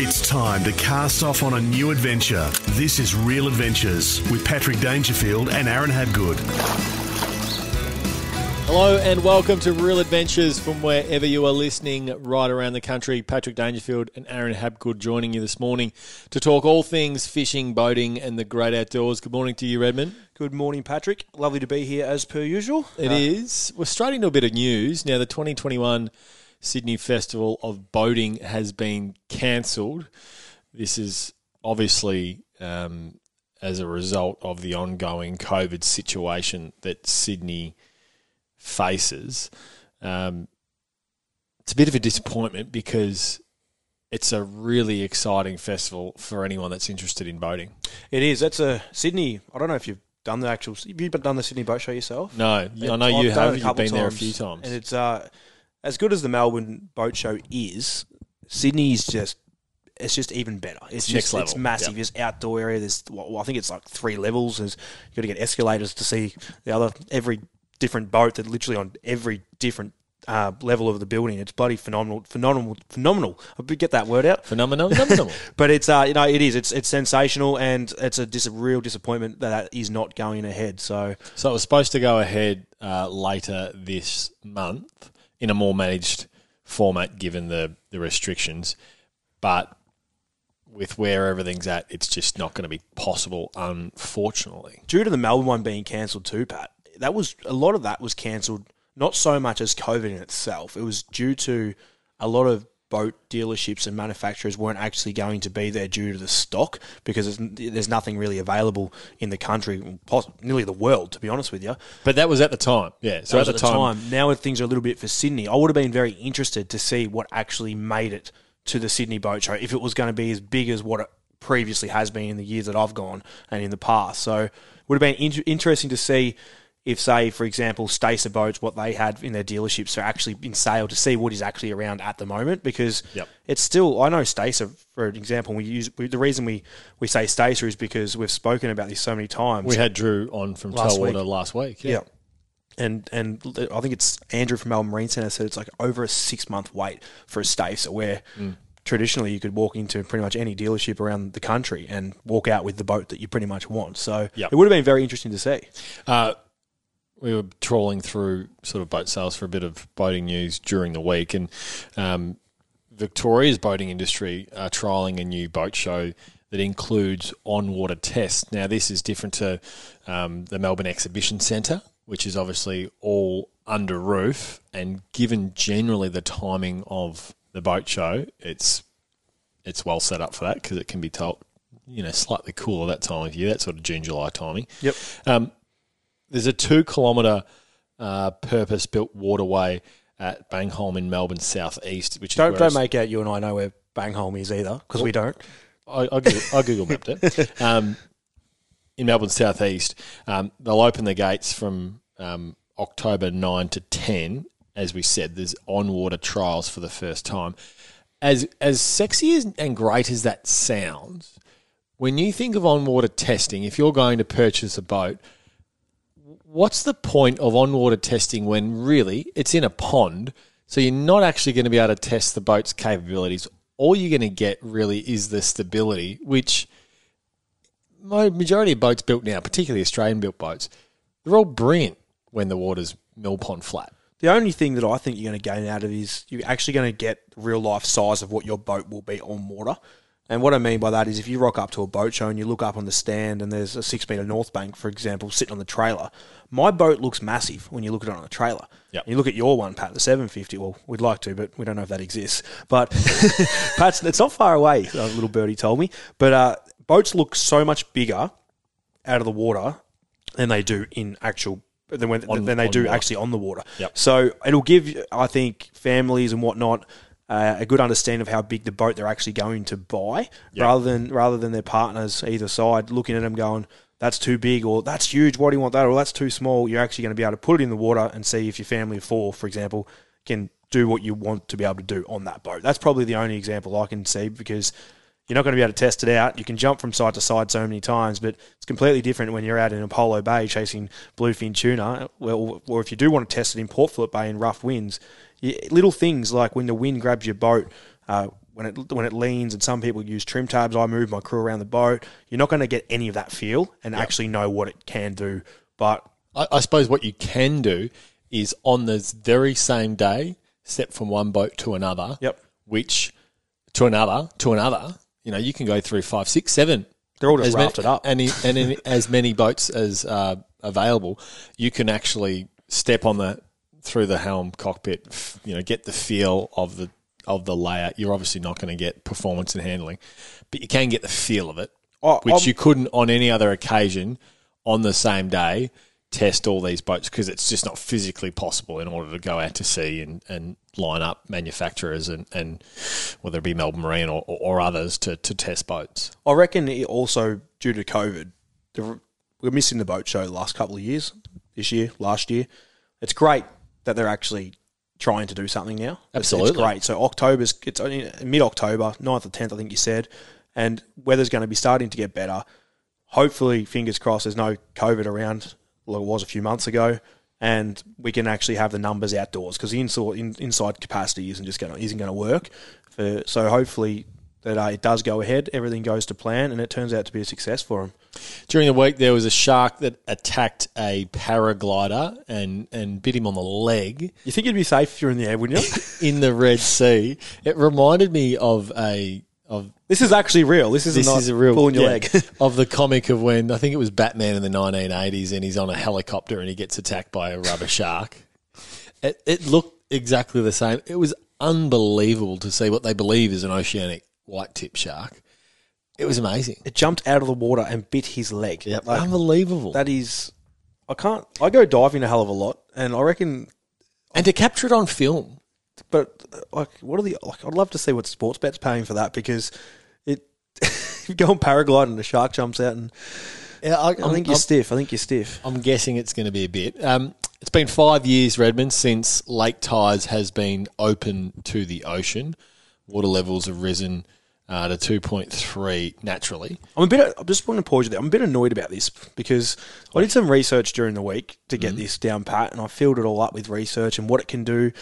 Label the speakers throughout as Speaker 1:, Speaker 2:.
Speaker 1: It's time to cast off on a new adventure. This is Real Adventures with Patrick Dangerfield and Aaron Habgood.
Speaker 2: Hello and welcome to Real Adventures from wherever you are listening right around the country. Patrick Dangerfield and Aaron Habgood joining you this morning to talk all things fishing, boating, and the great outdoors. Good morning to you, Redmond.
Speaker 3: Good morning, Patrick. Lovely to be here as per usual.
Speaker 2: It uh, is. We're straight into a bit of news. Now, the 2021 Sydney Festival of Boating has been cancelled. This is obviously um, as a result of the ongoing COVID situation that Sydney faces. Um, it's a bit of a disappointment because it's a really exciting festival for anyone that's interested in boating.
Speaker 3: It is. That's a Sydney. I don't know if you've done the actual. Have you done the Sydney boat show yourself?
Speaker 2: No, I know
Speaker 3: I've
Speaker 2: you have. You've been there a few times.
Speaker 3: and it's uh, as good as the Melbourne boat show is. Sydney's just. It's just even better. It's, just,
Speaker 2: next level.
Speaker 3: It's massive.
Speaker 2: Yep.
Speaker 3: There's outdoor area. There's well, I think it's like three levels. There's you got to get escalators to see the other every different boat that literally on every different uh, level of the building. It's bloody phenomenal, phenomenal, phenomenal. I get that word out.
Speaker 2: Phenomenal, phenomenal.
Speaker 3: But it's uh, you know it is it's it's sensational and it's a dis- real disappointment that that is not going ahead. So
Speaker 2: So it was supposed to go ahead uh, later this month in a more managed format, given the, the restrictions. But with where everything's at, it's just not going to be possible, unfortunately.
Speaker 3: due to the Melbourne one being cancelled too, Pat, that was a lot of that was cancelled. Not so much as COVID in itself. It was due to a lot of boat dealerships and manufacturers weren't actually going to be there due to the stock because there's, there's nothing really available in the country, nearly the world, to be honest with you.
Speaker 2: But that was at the time, yeah. So
Speaker 3: So
Speaker 2: at the, time,
Speaker 3: Now things are a little bit for Sydney. I would have been very interested to see what actually made it to the Sydney Boat Show if it was going to be as big as what it previously has been in the years that I've gone and in the past. So it would have been inter- interesting to see if, say, for example, Stacer Boats, what they had in their dealerships are actually in sale to see what is actually around at the moment because
Speaker 2: Yep.
Speaker 3: it's still, I know Stacer, for an example, we use, we, the reason we, we say Stacer is because we've spoken about this so many times.
Speaker 2: we had Drew on from
Speaker 3: Last week.
Speaker 2: last week.
Speaker 3: Yeah. And and I think it's Andrew from Melbourne Marine Centre said it's like over a six month wait for a Stacer where
Speaker 2: Mm.
Speaker 3: traditionally you could walk into pretty much any dealership around the country and walk out with the boat that you pretty much want. So
Speaker 2: Yep.
Speaker 3: it would have been very interesting to see.
Speaker 2: Uh, we were trawling through sort of boat sales for a bit of boating news during the week, and um, Victoria's boating industry are trialling a new boat show that includes on water tests. Now, this is different to um, the Melbourne Exhibition Centre, which is obviously all under roof, and given generally the timing of the boat show, it's it's well set up for that because it can be told, you know, slightly cooler that time of year, that sort of June July timing.
Speaker 3: Yep.
Speaker 2: Um, there's a two kilometre uh, purpose built waterway at Bangholme in Melbourne southeast, which
Speaker 3: Don't don't make out you and I know where Bangholme is either because we don't.
Speaker 2: I, I, Google, I Google mapped it. Um, in Melbourne southeast, um, they'll open the gates from um, October nine to ten. As we said, there's on water trials for the first time. As as sexy as, and great as that sounds, when you think of on water testing, if you're going to purchase a boat, what's the point of on water testing when really it's in a pond? So you're not actually going to be able to test the boat's capabilities. All you're going to get really is the stability, which my majority of boats built now, particularly Australian built boats, they're all brilliant when the water's mill pond flat.
Speaker 3: The only thing that I think you're going to gain out of is you're actually going to get real life size of what your boat will be on water. And what I mean by that is if you rock up to a boat show and you look up on the stand and there's a six metre North Bank, for example, sitting on the trailer, my boat looks massive when you look at it on a trailer.
Speaker 2: Yep.
Speaker 3: You look at your one, Pat, the 750. Well, we'd like to, but we don't know if that exists. But Pat's, it's not far away, a little birdie told me. But uh, boats look so much bigger out of the water than they do in actual than, when,
Speaker 2: On-
Speaker 3: than they do
Speaker 2: water.
Speaker 3: actually on the water.
Speaker 2: Yep.
Speaker 3: So it'll give, I think, families and whatnot uh, a good understanding of how big the boat they're actually going to buy,
Speaker 2: Yep.
Speaker 3: rather than rather than their partners either side looking at them going, "That's too big," or "That's huge. Why do you want that?" or "That's too small." You're actually going to be able to put it in the water and see if your family of four, for example, can do what you want to be able to do on that boat. That's probably the only example I can see because you're not going to be able to test it out. You can jump from side to side so many times, but it's completely different when you're out in Apollo Bay chasing bluefin tuna. Well, or if you do want to test it in Port Phillip Bay in rough winds, little things like when the wind grabs your boat. Uh, when it when it leans, and some people use trim tabs. I move my crew around the boat. You're not going to get any of that feel and actually know what it can do. But
Speaker 2: I, I suppose what you can do is on this very same day, step from one boat to another.
Speaker 3: Yep.
Speaker 2: Which to another to another. You know, you can go through five, six, seven.
Speaker 3: They're all just
Speaker 2: as many-
Speaker 3: rafted up.
Speaker 2: and in, and in as many boats as uh, available. You can actually step on the through the helm cockpit. You know, get the feel of the of the layout. You're obviously not going to get performance and handling, but you can get the feel of it,
Speaker 3: Oh,
Speaker 2: which
Speaker 3: I'm-
Speaker 2: you couldn't on any other occasion on the same day test all these boats because it's just not physically possible in order to go out to sea and, and line up manufacturers and, and whether it be Melbourne Marine or, or others to, to test boats.
Speaker 3: I reckon it also due to COVID, we're missing the boat show the last couple of years. This year, last year, it's great that they're actually trying to do something now. It's-
Speaker 2: Absolutely.
Speaker 3: it's great. So October's it's only mid October, 9th or tenth, I think you said, and weather's going to be starting to get better. Hopefully, fingers crossed, there's no COVID around like it was a few months ago. And we can actually have the numbers outdoors because the inside, in, inside capacity isn't just going to isn't going to work. For, so hopefully that uh, it does go ahead, everything goes to plan, and it turns out to be a success for him.
Speaker 2: During the week, there was a shark that attacked a paraglider and, and bit him on the leg
Speaker 3: You think you'd be safe if you're in the air, wouldn't you?
Speaker 2: in the Red Sea. It reminded me of a of
Speaker 3: this is actually real. This is
Speaker 2: this is a real
Speaker 3: pulling your
Speaker 2: yeah,
Speaker 3: leg.
Speaker 2: of the comic of when I think it was Batman in the 1980s and he's on a helicopter and he gets attacked by a rubber shark. It, it looked exactly the same. It was unbelievable to see what they believe is an oceanic white tip shark. It was amazing.
Speaker 3: it jumped out of the water and bit his leg.
Speaker 2: Yep.
Speaker 3: Like,
Speaker 2: unbelievable.
Speaker 3: that is, I can't. I go diving a hell of a lot, and I reckon.
Speaker 2: and to capture it on film.
Speaker 3: But like, what are the? Like, I'd love to see what sports bet's paying for that because it. you go on paraglide and the shark jumps out, and
Speaker 2: Yeah, I,
Speaker 3: I think you're stiff. I think you're stiff.
Speaker 2: I'm guessing it's going to be a bit. Um, it's been five years, Redmond, since Lake Tyers has been open to the ocean. Water levels have risen uh, to 2.3 naturally.
Speaker 3: I'm a bit. I'm just want to pause you there. I'm a bit annoyed about this because I did some research during the week to
Speaker 2: Mm-hmm.
Speaker 3: get this down pat, and I filled it all up with research and what it can do.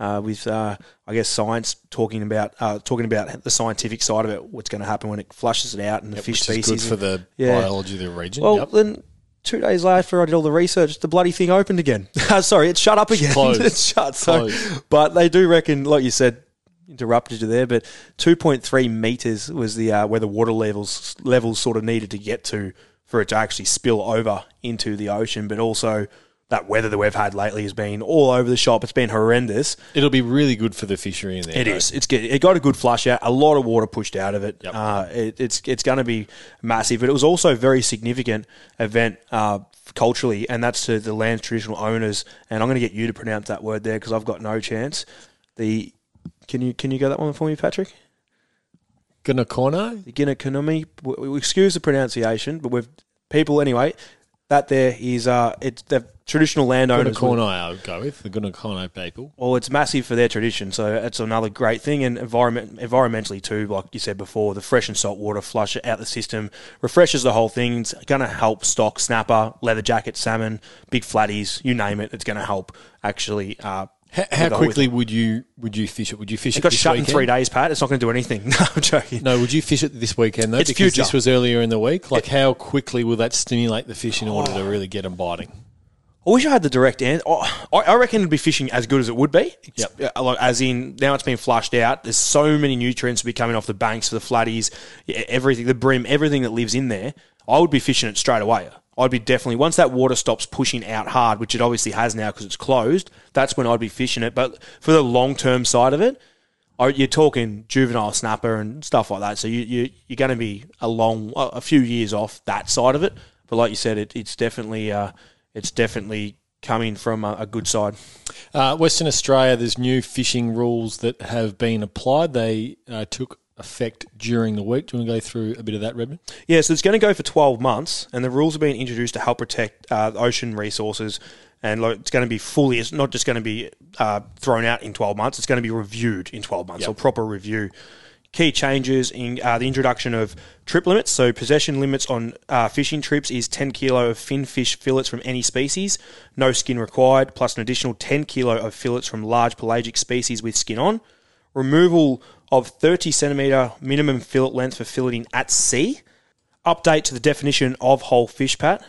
Speaker 3: Uh, with uh, I guess science talking about uh, talking about the scientific side of it, what's going to happen when it flushes it out and the fish species.
Speaker 2: good for the
Speaker 3: Yeah.
Speaker 2: biology of the region.
Speaker 3: well,
Speaker 2: Yep.
Speaker 3: then two days after I did all the research, the bloody thing opened again. Sorry, it shut up again.
Speaker 2: Closed.
Speaker 3: it's shut. So,
Speaker 2: Closed.
Speaker 3: but they do reckon, like you said, interrupted you there, but 2.3 meters was the uh, where the water levels levels sort of needed to get to for it to actually spill over into the ocean. But also that weather that we've had lately has been all over the shop. It's been horrendous.
Speaker 2: It'll be really good for the fishery in there.
Speaker 3: It
Speaker 2: though.
Speaker 3: is. It's good. It got a good flush out. A lot of water pushed out of it.
Speaker 2: Yep.
Speaker 3: Uh, it it's it's going to be massive. But it was also a very significant event uh, culturally, and that's to the land's traditional owners. And I'm going to get you to pronounce that word there because I've got no chance. The can you can you go that one for me, Patrick?
Speaker 2: Gunakono?
Speaker 3: The Ginnakonumi. W- w- Excuse the pronunciation, but with people anyway. That there is uh, it's the traditional landowners.
Speaker 2: Gunakono, I would go with. The Gunakono people.
Speaker 3: Well, it's massive for their tradition, so it's another great thing. And environment, environmentally too, like you said before, the fresh and salt water flush out the system, refreshes the whole thing. It's going to help stock snapper, leather jacket, salmon, big flatties, you name it. It's going to help actually. Uh,
Speaker 2: How, how quickly would you would you fish it? Would you fish
Speaker 3: It
Speaker 2: it?
Speaker 3: got shut in three days, Pat. It's not going to do anything. No, I'm joking.
Speaker 2: No, would you fish it this weekend though?
Speaker 3: It's
Speaker 2: because
Speaker 3: future.
Speaker 2: this was earlier in the week. Like, how quickly will that stimulate the fish in order to really get them biting?
Speaker 3: I wish I had the direct answer. I I reckon it'd be fishing as good as it would be.
Speaker 2: Yep.
Speaker 3: uh, As in, now it's been flushed out. There's so many nutrients to be coming off the banks for the flatties, everything, the bream, everything that lives in there. I would be fishing it straight away. I'd be definitely once that water stops pushing out hard, which it obviously has now because it's closed. That's when I'd be fishing it. But for the long term side of it, you're talking juvenile snapper and stuff like that. So you, you you're going to be a long, a few years off that side of it. But like you said, it, it's definitely uh, it's definitely coming from a, a good side.
Speaker 2: Uh, Western Australia, there's new fishing rules that have been applied. They uh, took effect during the week. Do you want to go through a bit of that, Redmond?
Speaker 3: Yeah, so it's going to go for 12 months, and the rules are being introduced to help protect uh, ocean resources. And it's going to be fully, it's not just going to be uh, thrown out in 12 months, it's going to be reviewed in 12 months, so proper review. Key changes in uh, the introduction of trip limits. So, possession limits on uh, fishing trips is 10 kilo of fin fish fillets from any species, no skin required, plus an additional 10 kilo of fillets from large pelagic species with skin on removal of 30 centimetre minimum fillet length for filleting at sea, update to the definition of whole fish pat,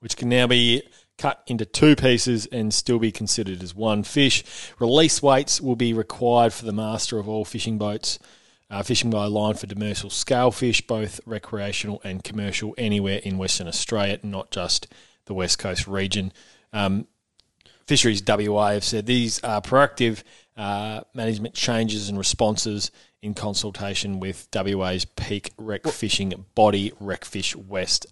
Speaker 2: which can now be cut into two pieces and still be considered as one fish. Release weights will be required for the master of all fishing boats. Uh, fishing by line for demersal scale fish, both recreational and commercial, anywhere in Western Australia, not just the West Coast region. Um, Fisheries WA have said these are proactive uh, management changes and responses in consultation with WA's peak rec fishing body, Recfish West,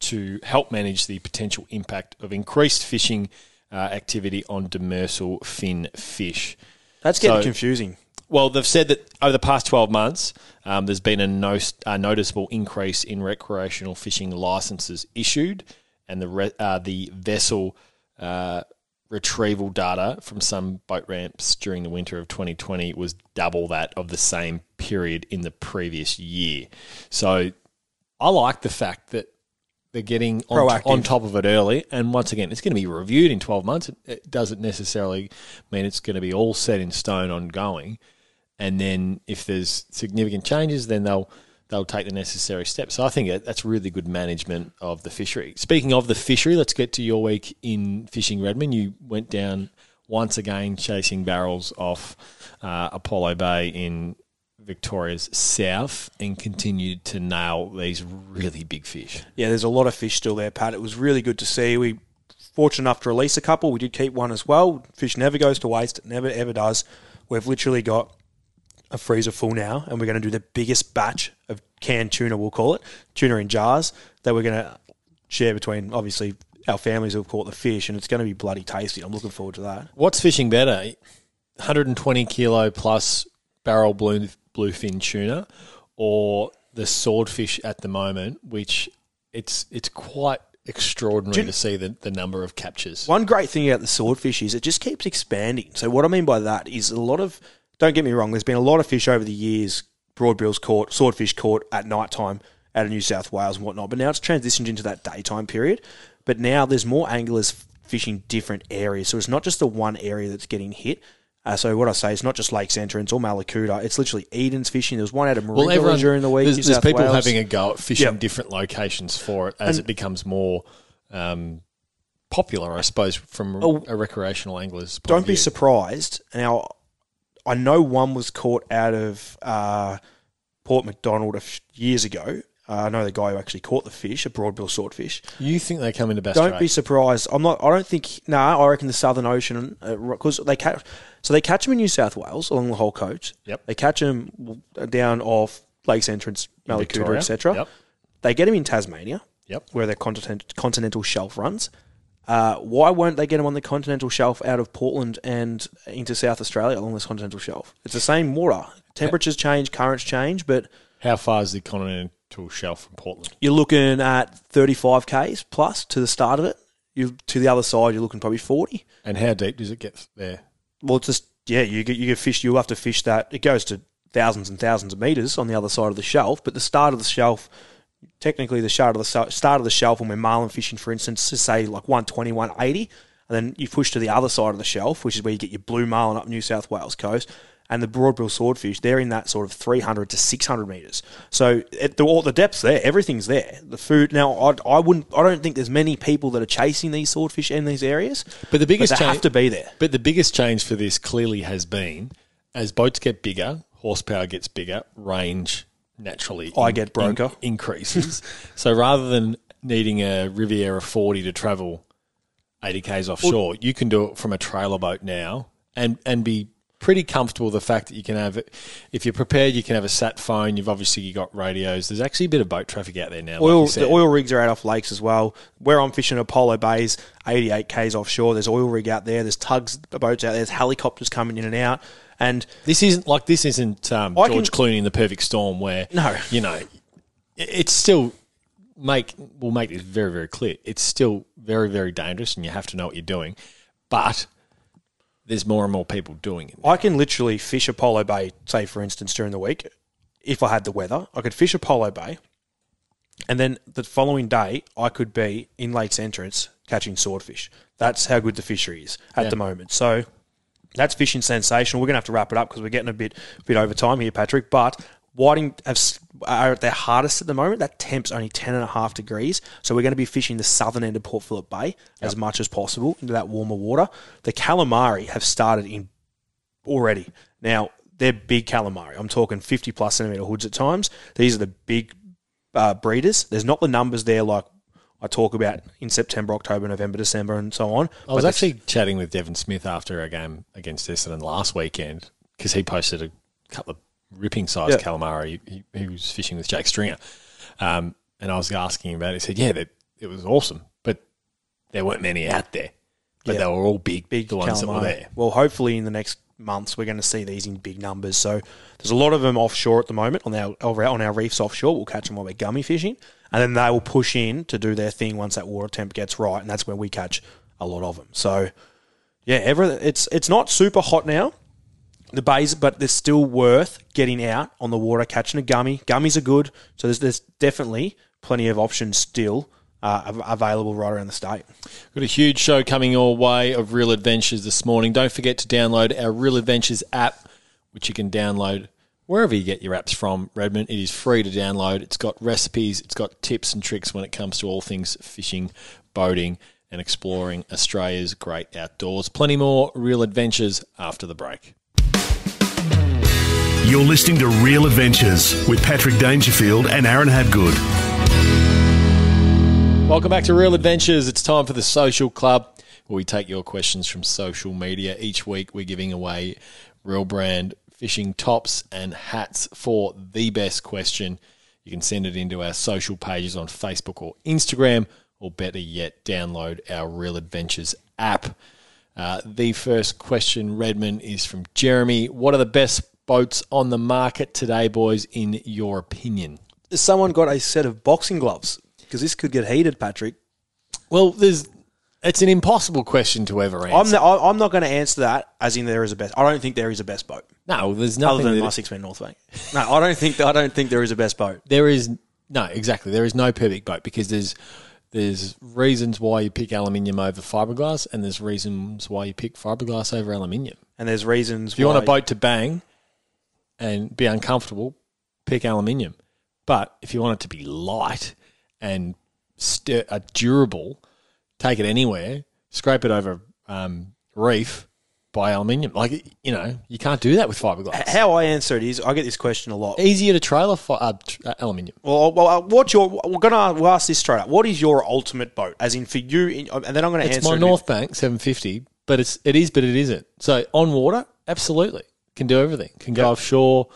Speaker 2: to help manage the potential impact of increased fishing uh, activity on demersal fin fish.
Speaker 3: That's getting
Speaker 2: So-
Speaker 3: confusing.
Speaker 2: Well, they've said that over the past 12 months, um, there's been a, no, noticeable increase in recreational fishing licenses issued, and the re, uh, the vessel uh, retrieval data from some boat ramps during the winter of 2020 was double that of the same period in the previous year. So, I like the fact that they're getting on, on top of it early. And once again, it's going to be reviewed in 12 months. It, it doesn't necessarily mean it's going to be all set in stone ongoing. And then if there's significant changes, then they'll they'll take the necessary steps. So I think that's really good management of the fishery. Speaking of the fishery, let's get to your week in fishing Redmond. You went down once again chasing barrels off uh, Apollo Bay in Victoria's south and continued to nail these really big fish.
Speaker 3: Yeah, there's a lot of fish still there, Pat. It was really good to see. We fortunate enough to release a couple. We did keep one as well. Fish never goes to waste. It never ever does. We've literally got a freezer full now, and we're going to do the biggest batch of canned tuna. We'll call it tuna in jars that we're going to share between obviously our families who have caught the fish, and it's going to be bloody tasty. I'm looking forward to that.
Speaker 2: What's fishing better? 120 kilo plus barrel blue bluefin tuna, or the swordfish at the moment, which it's it's quite extraordinary
Speaker 3: you-
Speaker 2: to see the, the number of captures.
Speaker 3: One great thing about the swordfish is it just keeps expanding. So what I mean by that is a lot of don't get me wrong, there's been a lot of fish over the years, broadbills caught, swordfish caught at night time out of New South Wales and whatnot, but now it's transitioned into that daytime period. But now there's more anglers fishing different areas. So it's not just the one area that's getting hit. Uh, so what I say, it's not just Lakes Entrance or Mallacoota. It's literally Eden's fishing. There was one out of Maringa during the week.
Speaker 2: There's, there's people
Speaker 3: Wales.
Speaker 2: having a go at fishing
Speaker 3: Yep.
Speaker 2: different locations for it as
Speaker 3: And-
Speaker 2: it becomes more um, popular, I suppose, from
Speaker 3: Oh,
Speaker 2: a recreational angler's point
Speaker 3: don't be surprised. Now, I know one was caught out of uh, Port MacDonnell a f- years ago. Uh, I know the guy who actually caught the fish, a broadbill swordfish.
Speaker 2: You think they come into Bass
Speaker 3: Don't
Speaker 2: Strait?
Speaker 3: be surprised. I'm not. I don't think. No, I reckon the Southern Ocean because they catch. So they catch them in New South Wales along the whole coast.
Speaker 2: Yep.
Speaker 3: They catch them down off Lakes Entrance,
Speaker 2: Mallacoota,
Speaker 3: etc.
Speaker 2: Yep.
Speaker 3: They get them in Tasmania.
Speaker 2: Yep.
Speaker 3: Where their continent, continental shelf runs. Uh, why won't they get them on the continental shelf out of Portland and into South Australia along this continental shelf? It's the same water. Temperatures change, currents change, but
Speaker 2: How far is the continental shelf from Portland?
Speaker 3: you're looking at 35 k's plus to the start of it. You to the other side, you're looking probably 40.
Speaker 2: And how deep does it get there?
Speaker 3: Well, it's just yeah, you get you get fish. You'll have to fish that. It goes to thousands and thousands of meters on the other side of the shelf, but the start of the shelf, technically the start of the start of the shelf when we're marlin fishing, for instance, to say like 120, 180, and then you push to the other side of the shelf, which is where you get your blue marlin up New South Wales coast, and the broadbill swordfish. They're in that sort of 300 to 600 meters. So it, the, all the depth's there, everything's there. The food now, I, I wouldn't, I don't think there's many people that are chasing these swordfish in these areas,
Speaker 2: But the biggest
Speaker 3: they
Speaker 2: change
Speaker 3: have to be there.
Speaker 2: But the biggest change for this clearly has been as boats get bigger, horsepower gets bigger, range naturally
Speaker 3: I get broker.
Speaker 2: increases. so rather than needing a Riviera 40 to travel 80 k's offshore, you can do it from a trailer boat now and and be pretty comfortable the fact that you can have if you're prepared you can have a sat phone you've obviously got radios there's actually a bit of boat traffic out there now
Speaker 3: Oil,
Speaker 2: said.
Speaker 3: the oil rigs are out off lakes as well. Where I'm fishing Apollo Bays, 88 k's offshore. There's oil rig out there. There's tugs boats out there. There's helicopters coming in and out. And
Speaker 2: This isn't like this isn't um, George
Speaker 3: can-
Speaker 2: Clooney in the Perfect Storm where
Speaker 3: No.
Speaker 2: you know it- it's still make we'll make this very very clear. It's still very very dangerous and you have to know what you're doing, but there's more and more people doing it.
Speaker 3: I can literally fish Apollo Bay, say for instance during the week, if I had the weather. I could fish Apollo Bay, and then the following day I could be in Lakes Entrance catching swordfish. That's how good the fishery is at
Speaker 2: Yeah.
Speaker 3: the moment. So that's fishing sensational. We're gonna have to wrap it up because we're getting a bit bit over time here, Patrick. But whiting have, are at their hardest at the moment. That temp's only 10 and a half degrees. So we're going to be fishing the southern end of Port Phillip Bay as much as possible into that warmer water. The calamari have started in already. Now, they're big calamari. I'm talking 50 plus centimeter hoods at times. These are the big uh, breeders. There's not the numbers there like I talk about in September, October, November, December, and so on.
Speaker 2: I was
Speaker 3: But
Speaker 2: actually chatting with Devon Smith after a game against Essendon last weekend because he posted a couple of ripping sized
Speaker 3: Yeah.
Speaker 2: calamari. He, he was fishing with Jake Stringer, um, and I was asking him about it. He said, "Yeah, they, it was awesome, but there weren't many out there, but
Speaker 3: Yeah.
Speaker 2: they were all big,
Speaker 3: big
Speaker 2: the ones that were there."
Speaker 3: Well, hopefully in the next months we're going to see these in big numbers. So there's a lot of them offshore at the moment on our on our reefs offshore. We'll catch them while we're gummy fishing, and then they will push in to do their thing once that water temp gets right, and that's where we catch a lot of them. So yeah, it's it's not super hot now. The bays, but they're still worth getting out on the water, catching a gummy. Gummies are good, so there's, there's definitely plenty of options still uh, available right around the state.
Speaker 2: Got a huge show coming your way of Real Adventures this morning. Don't forget to download our Real Adventures app, which you can download wherever you get your apps from, Redmond. It is free to download. It's got recipes, it's got tips and tricks when it comes to all things fishing, boating, and exploring Australia's great outdoors. Plenty more Real Adventures after the break.
Speaker 1: You're listening to Real Adventures with Patrick Dangerfield and Aaron Habgood.
Speaker 2: Welcome back to Real Adventures. It's time for the Social Club, where we take your questions from social media. Each week, we're giving away real brand fishing tops and hats for the best question. You can send it into our social pages on Facebook or Instagram, or better yet, download our Real Adventures app. Uh, the first question, Redmond, is from Jeremy. What are the best boats on the market today, boys, in your opinion?
Speaker 3: Has someone got a set of boxing gloves? Because this could get heated, Patrick.
Speaker 2: Well, there's it's an impossible question to ever answer.
Speaker 3: I'm not, I'm not going to answer that as in there is a best. I don't think there is a best boat
Speaker 2: No, there's
Speaker 3: other
Speaker 2: nothing.
Speaker 3: than
Speaker 2: that-
Speaker 3: my six man North Bank. No, I don't think I don't think there is a best boat.
Speaker 2: there is no exactly. There is no perfect boat because there's there's reasons why you pick aluminium over fiberglass, and there's reasons why you pick fiberglass over aluminium.
Speaker 3: And there's reasons.
Speaker 2: If you want a boat to bang and be uncomfortable, pick aluminium. But if you want it to be light and st- uh, durable, take it anywhere, scrape it over um, reef, buy aluminium. Like you know, you can't do that with fiberglass.
Speaker 3: how I answer it is, I get this question a lot.
Speaker 2: Easier to trailer fi- uh, tr- uh, aluminium.
Speaker 3: Well, well, uh, what's your? We're gonna we'll ask this straight up. What is your ultimate boat? As in for you, in, and then I'm going to
Speaker 2: It's
Speaker 3: answer.
Speaker 2: my
Speaker 3: it
Speaker 2: North Bank 750, but it's it is, but it isn't. So on water, absolutely can do everything. Can go offshore,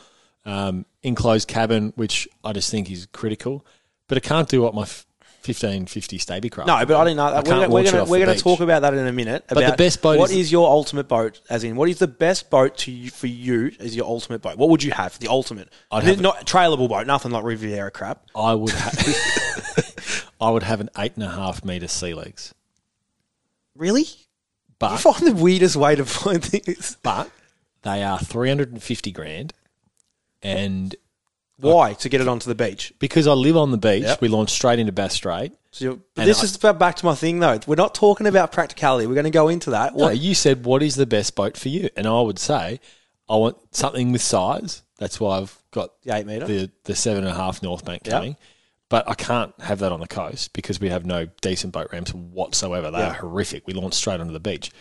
Speaker 2: um, enclosed cabin, which I just think is critical, but it can't do what my f- 1550 Stabicraft.
Speaker 3: No, but I didn't know that.
Speaker 2: can't
Speaker 3: We're, going we're going to talk about that in a minute.
Speaker 2: But the best boat
Speaker 3: What
Speaker 2: is-
Speaker 3: is your ultimate boat? As in, what is the best boat to you, for you? Is your ultimate boat? What would you have? The ultimate,
Speaker 2: I'd have
Speaker 3: not trailable boat. Nothing like Riviera crap.
Speaker 2: I would have. I would have an eight and a half meter sea legs,
Speaker 3: Really?
Speaker 2: but
Speaker 3: you find the weirdest way to find things.
Speaker 2: but they are 350 grand, and
Speaker 3: Why? Uh, to get it onto the beach.
Speaker 2: because I live on the beach,
Speaker 3: Yep.
Speaker 2: we launch straight into Bass Strait.
Speaker 3: So you're- but
Speaker 2: And
Speaker 3: this
Speaker 2: I-
Speaker 3: is about back to my thing though. We're not talking about practicality. We're going to go into that.
Speaker 2: No, you said what is the best boat for you, and I would say I want something with size. That's why I've got
Speaker 3: The eight metre?
Speaker 2: the the seven and a half North Bank coming. But I can't have that on the coast because we have no decent boat ramps whatsoever. They are horrific. We launch straight onto the beach.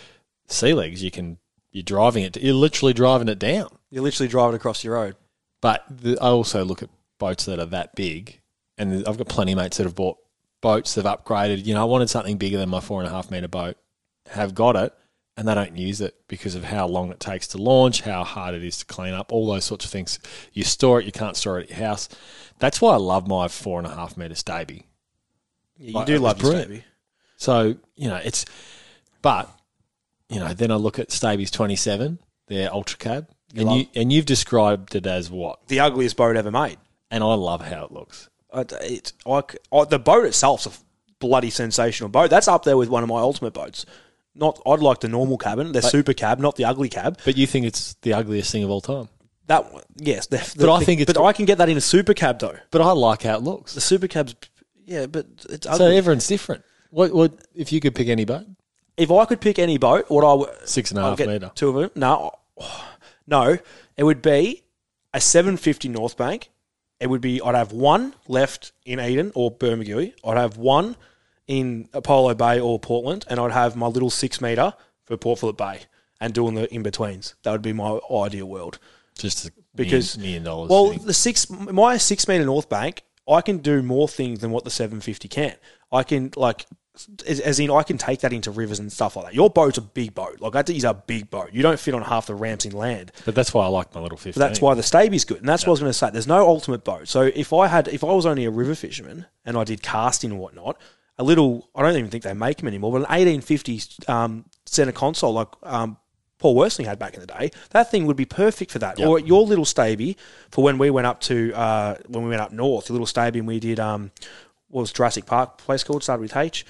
Speaker 2: Sea legs, you can you're driving it. You're literally driving it down.
Speaker 3: you're literally driving across your road.
Speaker 2: But the, I also look at boats that are that big, and I've got plenty of mates that have bought boats. They've upgraded. You know, I wanted something bigger than my four and a half meter boat. Have got it, and they don't use it because of how long it takes to launch, how hard it is to clean up, all those sorts of things. You store it, you can't store it at your house. That's why I love my four and a half meter Stabi.
Speaker 3: Yeah, you
Speaker 2: Like,
Speaker 3: do love your. Stabi.
Speaker 2: So you know, it's but you know, then I look at Stabi's twenty seven, their ultra cab, and
Speaker 3: love-
Speaker 2: you and you've described it as what?
Speaker 3: The ugliest boat ever made.
Speaker 2: And I love how it looks.
Speaker 3: I- It's I, I- the boat itself's a bloody sensational boat. That's up there with one of my ultimate boats. Not I'd like the normal cabin, the super cab, not the ugly cab.
Speaker 2: But you think it's the ugliest thing of all time.
Speaker 3: That one- yes, the, the,
Speaker 2: But I think it's-
Speaker 3: but I can get that in a super cab though.
Speaker 2: But I like how it looks.
Speaker 3: The super cab's yeah, but it's
Speaker 2: So everyone's different. What? What? If you could pick any boat,
Speaker 3: if I could pick any boat, what I would
Speaker 2: six and a half meter.
Speaker 3: two of them. No, oh, no, it would be a 750 North Bank. It would be I'd have one left in Eden or Bermagui. I'd have one in Apollo Bay or Portland, and I'd have my little six meter for Port Phillip Bay and doing the in betweens. That would be my ideal world.
Speaker 2: Just
Speaker 3: Because-
Speaker 2: million, million dollars.
Speaker 3: Well,
Speaker 2: thing.
Speaker 3: the six my six meter North Bank, I can do more things than what the 750 can. I can like. As, as in, I can take that into rivers and stuff like that. Your boat's a big boat. Like that is a big boat. You don't fit on half the ramps in land.
Speaker 2: but that's why I like my little fifteen.
Speaker 3: But that's why the Stabi's good, and that's what I was going to say. There's no ultimate boat. So if I had, if I was only a river fisherman and I did casting and whatnot, a little, I don't even think they make them anymore, but an 1850 um, center console like um, Paul Worsteling had back in the day, that thing would be perfect for that.
Speaker 2: Yep.
Speaker 3: Or your little Stabi for when we went up to uh, when we went up north, your little Stabi, and we did um, what was Jurassic Park place called? Started with H.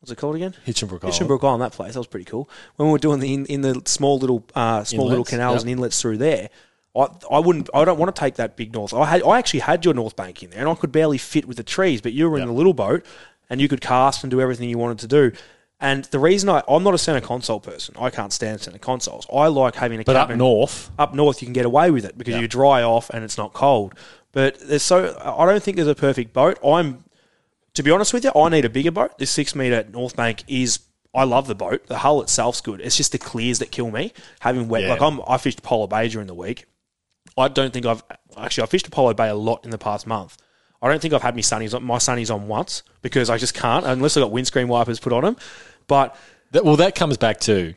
Speaker 3: What's it called again?
Speaker 2: Hinchinbrook Island.
Speaker 3: Hinchinbrook Island, that place, that was pretty cool. When we were doing the in, in the small little uh, small little canals
Speaker 2: yep.
Speaker 3: and inlets through there, I, I wouldn't I don't want to take that big north. I had I actually had your North Bank in there and I could barely fit with the trees, but you were in
Speaker 2: Yep.
Speaker 3: the little boat and you could cast and do everything you wanted to do. And the reason I I'm not a center console person, I can't stand center consoles. I like having a
Speaker 2: But up north,
Speaker 3: up north you can get away with it because
Speaker 2: Yeah.
Speaker 3: you dry off and it's not cold. But there's so I don't think there's a perfect boat. I'm to be honest with you, I need a bigger boat. This six meter North Bank is I love the boat. The hull itself's good. It's just the clears that kill me. Having wet
Speaker 2: Yeah.
Speaker 3: like I'm I fished Polar Bay during the week. I don't think I've actually I fished Apollo Bay a lot in the past month. I don't think I've had my sunnies on my sunnies on once because I just can't unless I got windscreen wipers put on them. But
Speaker 2: that, well, that comes back to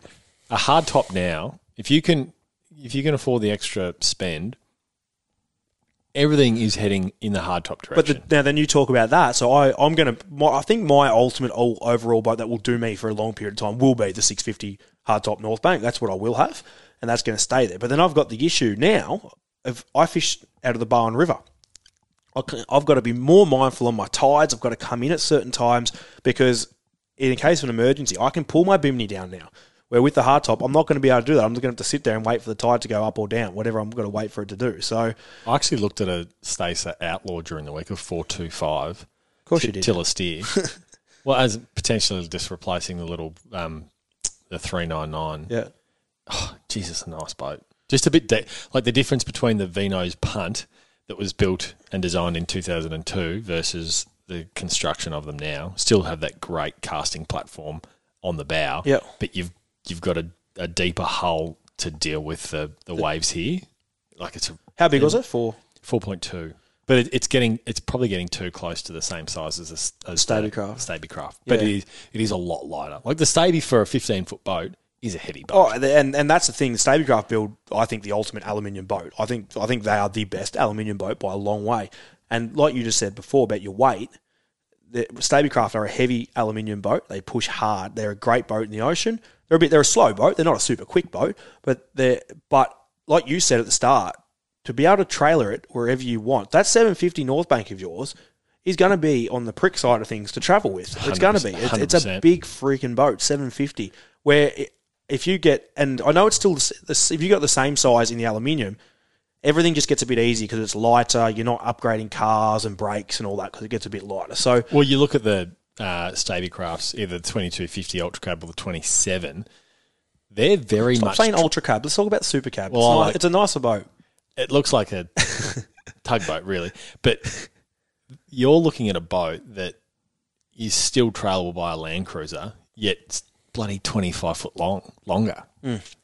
Speaker 2: a hard top now. If you can, if you can afford the extra spend, everything is heading in the hard top
Speaker 3: But
Speaker 2: direction.
Speaker 3: the, now then you talk about that. So I, I'm going to. I think my ultimate all, overall boat that will do me for a long period of time will be the 650 hardtop North Bank. That's what I will have, and that's going to stay there. But then I've got the issue now of I fish out of the Barwon River. I've got to be more mindful on my tides. I've got to come in at certain times because in case of an emergency, I can pull my bimini down now. Where with the hardtop, I'm not going to be able to do that. I'm just going to have to sit there and wait for the tide to go up or down, whatever I'm going to wait for it to do. So,
Speaker 2: I actually looked at a Stacer Outlaw during the week of four two five.
Speaker 3: of course, you did.
Speaker 2: Till a steer. well, as potentially just replacing the little um, the three nine nine.
Speaker 3: Yeah.
Speaker 2: Oh, Jesus, a nice boat. Just a bit de- like the difference between the Vino's punt that was built and designed in 2002 versus the construction of them now. Still have that great casting platform on the bow.
Speaker 3: Yeah.
Speaker 2: But you've you've got a, a deeper hull to deal with the, the waves here. Like it's a
Speaker 3: How big was it? For
Speaker 2: 4.2. But it, it's getting it's probably getting too close to the same size as, a, as Stabicraft. Stabicraft. But
Speaker 3: Yeah.
Speaker 2: it is it is a lot lighter. Like the Stabi for a 15 foot boat is a heavy boat.
Speaker 3: Oh, and and that's the thing. The Stabicraft build, I think, the ultimate aluminium boat. I think I think they are the best aluminium boat by a long way. And like you just said before about your weight, the Stabicraft are a heavy aluminium boat. They push hard. They're a great boat in the ocean. They're a bit. They're a slow boat. They're not a super quick boat, but they're. But like you said at the start, to be able to trailer it wherever you want, that 750 North Bank of yours is going to be on the prick side of things to travel with. It's going to be. It's, it's a big freaking boat, 750. Where i if you get, and I know it's still, the if you got the same size in the aluminium, everything just gets a bit easier because it's lighter. You're not upgrading cars and brakes and all that because it gets a bit lighter. So
Speaker 2: Well, you look at the uh, Stabicrafts, either the 2250 Ultra Cab or the 27, they're very
Speaker 3: Stop
Speaker 2: much.
Speaker 3: saying ultra cab. Let's talk about super cab.
Speaker 2: Well,
Speaker 3: it's,
Speaker 2: I
Speaker 3: ni-
Speaker 2: like-
Speaker 3: it's a nicer boat.
Speaker 2: it looks like a tugboat, really. But you're looking at a boat that is still trailable by a Land Cruiser, yet it's bloody 25 foot long, longer.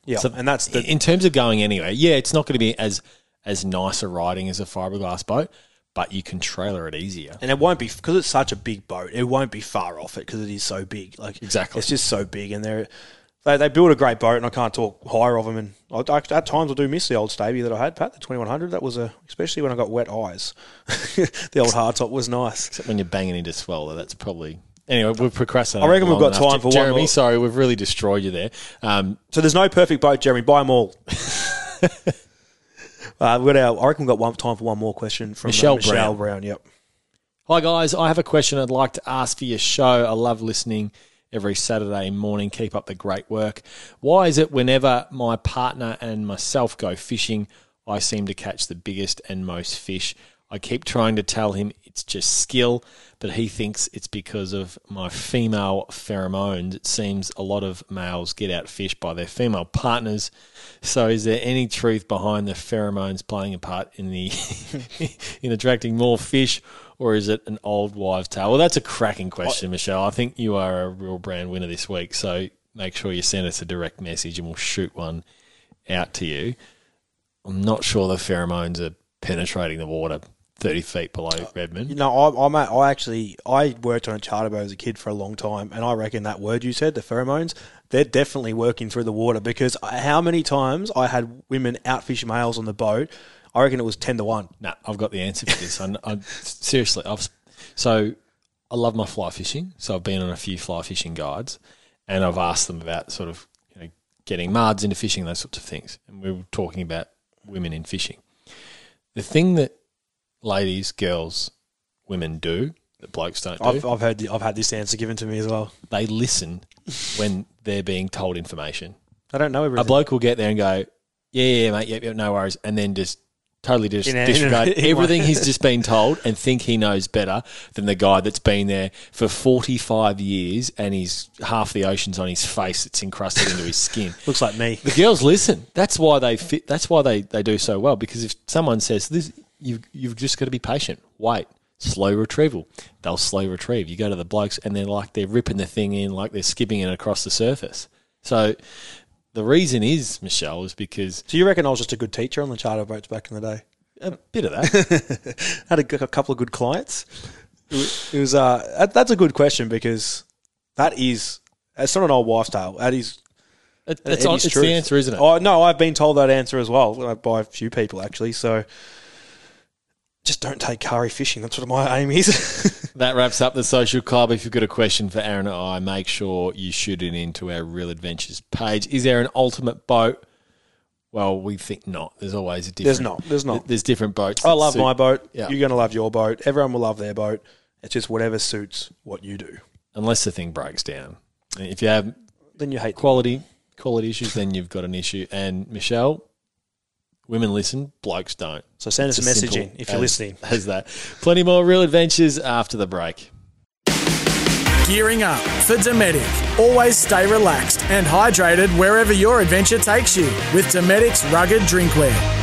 Speaker 3: Yeah,
Speaker 2: So
Speaker 3: and that's the
Speaker 2: in terms of going anywhere, yeah, it's not going to be as as nice a riding as a fiberglass boat, but you can trailer it easier.
Speaker 3: and it won't be because it's such a big boat. It won't be far off it because it is so big. Like
Speaker 2: Exactly.
Speaker 3: it's just so big, and they're they they build a great boat, and I can't talk higher of them. And I, I, at times I do miss the old Stabi that I had, Pat, the twenty one hundred. That was a especially when I got wet eyes. the old hardtop was nice.
Speaker 2: Except when you're banging into swell, that's probably. Anyway, we've procrastinated.
Speaker 3: I reckon we've got
Speaker 2: enough.
Speaker 3: time for one
Speaker 2: Jeremy.
Speaker 3: more.
Speaker 2: Sorry, we've really destroyed you there. Um,
Speaker 3: So there's no perfect boat, Jeremy. Buy them all. uh, we've got our, I reckon we've got one time for one more question from uh,
Speaker 2: Michelle
Speaker 3: Michelle
Speaker 2: Brown.
Speaker 3: Brown. Yep.
Speaker 2: Hi guys, I have a question I'd like to ask for your show. I love listening every Saturday morning. Keep up the great work. Why is it whenever my partner and myself go fishing, I seem to catch the biggest and most fish? I keep trying to tell him it's just skill, but he thinks it's because of my female pheromones. It seems a lot of males get outfished by their female partners. So, is there any truth behind the pheromones playing a part in the in attracting more fish, or is it an old wives' tale? Well, that's a cracking question, Michelle. I think you are a real brand winner this week. So make sure you send us a direct message, and we'll shoot one out to you. I'm not sure the pheromones are penetrating the water 30 feet below Redmond.
Speaker 3: You know, I, I'm a, I actually I worked on a charter boat as a kid for a long time, and I reckon that word you said, the pheromones, they're definitely working through the water because how many times I had women outfish males on the boat, I reckon it was ten to one.
Speaker 2: No, I've got the answer for this. I, I, seriously, I've so I love my fly fishing. So I've been on a few fly fishing guides, and I've asked them about sort of you know getting mards into fishing, those sorts of things. And we were talking about women in fishing. The thing that ladies, girls, women do that blokes don't do,
Speaker 3: I've, I've heard the, I've had this answer given to me as well.
Speaker 2: they listen when they're being told information.
Speaker 3: I don't know
Speaker 2: A bloke will get there and go, yeah, yeah, mate, yep, yep, no worries, and then just totally just
Speaker 3: In a- in a-
Speaker 2: disregard
Speaker 3: in
Speaker 2: everything he's just been told and think he knows better than the guy that's been there for 45 years and he's half the ocean's on his face that's encrusted into his skin.
Speaker 3: Looks like me.
Speaker 2: The girls listen. That's why they fit. That's why they, they do so well. Because if someone says this, you've you've just got to be patient. Wait, slow retrieval. They'll slow retrieve. You go to the blokes and they're like they're ripping the thing in, like they're skipping it across the surface. So the reason is Michelle is because
Speaker 3: So you reckon I was just a good teacher on the charter boats back in the day?
Speaker 2: a bit of that.
Speaker 3: had a, a couple of good clients. It was, uh, that, that's a good question because that is it's not an old wives' tale. That is
Speaker 2: It,
Speaker 3: it
Speaker 2: it's on- it's the answer, isn't it?
Speaker 3: Oh no, I've been told that answer as well by a few people actually. So just don't take curry fishing. That's what my aim is.
Speaker 2: That wraps up the social club. If you've got a question for Aaron or I, make sure you shoot it into our Real Adventures page. Is there an ultimate boat? Well, we think not. There's always a different.
Speaker 3: There's not. There's not.
Speaker 2: There's different boats.
Speaker 3: I love
Speaker 2: suit-
Speaker 3: my boat.
Speaker 2: Yeah.
Speaker 3: You're going to love your boat. Everyone will love their boat. It's just whatever suits what you do.
Speaker 2: unless the thing breaks down. If you have
Speaker 3: Then you hate
Speaker 2: quality quality issues, then you've got an issue. And Michelle, women listen, blokes don't.
Speaker 3: So send us
Speaker 2: It's
Speaker 3: a message in if you're
Speaker 2: as-
Speaker 3: listening.
Speaker 2: As that. Plenty more real adventures after the break.
Speaker 4: Gearing up for Dometic. Always stay relaxed and hydrated wherever your adventure takes you with Dometic's rugged drinkware.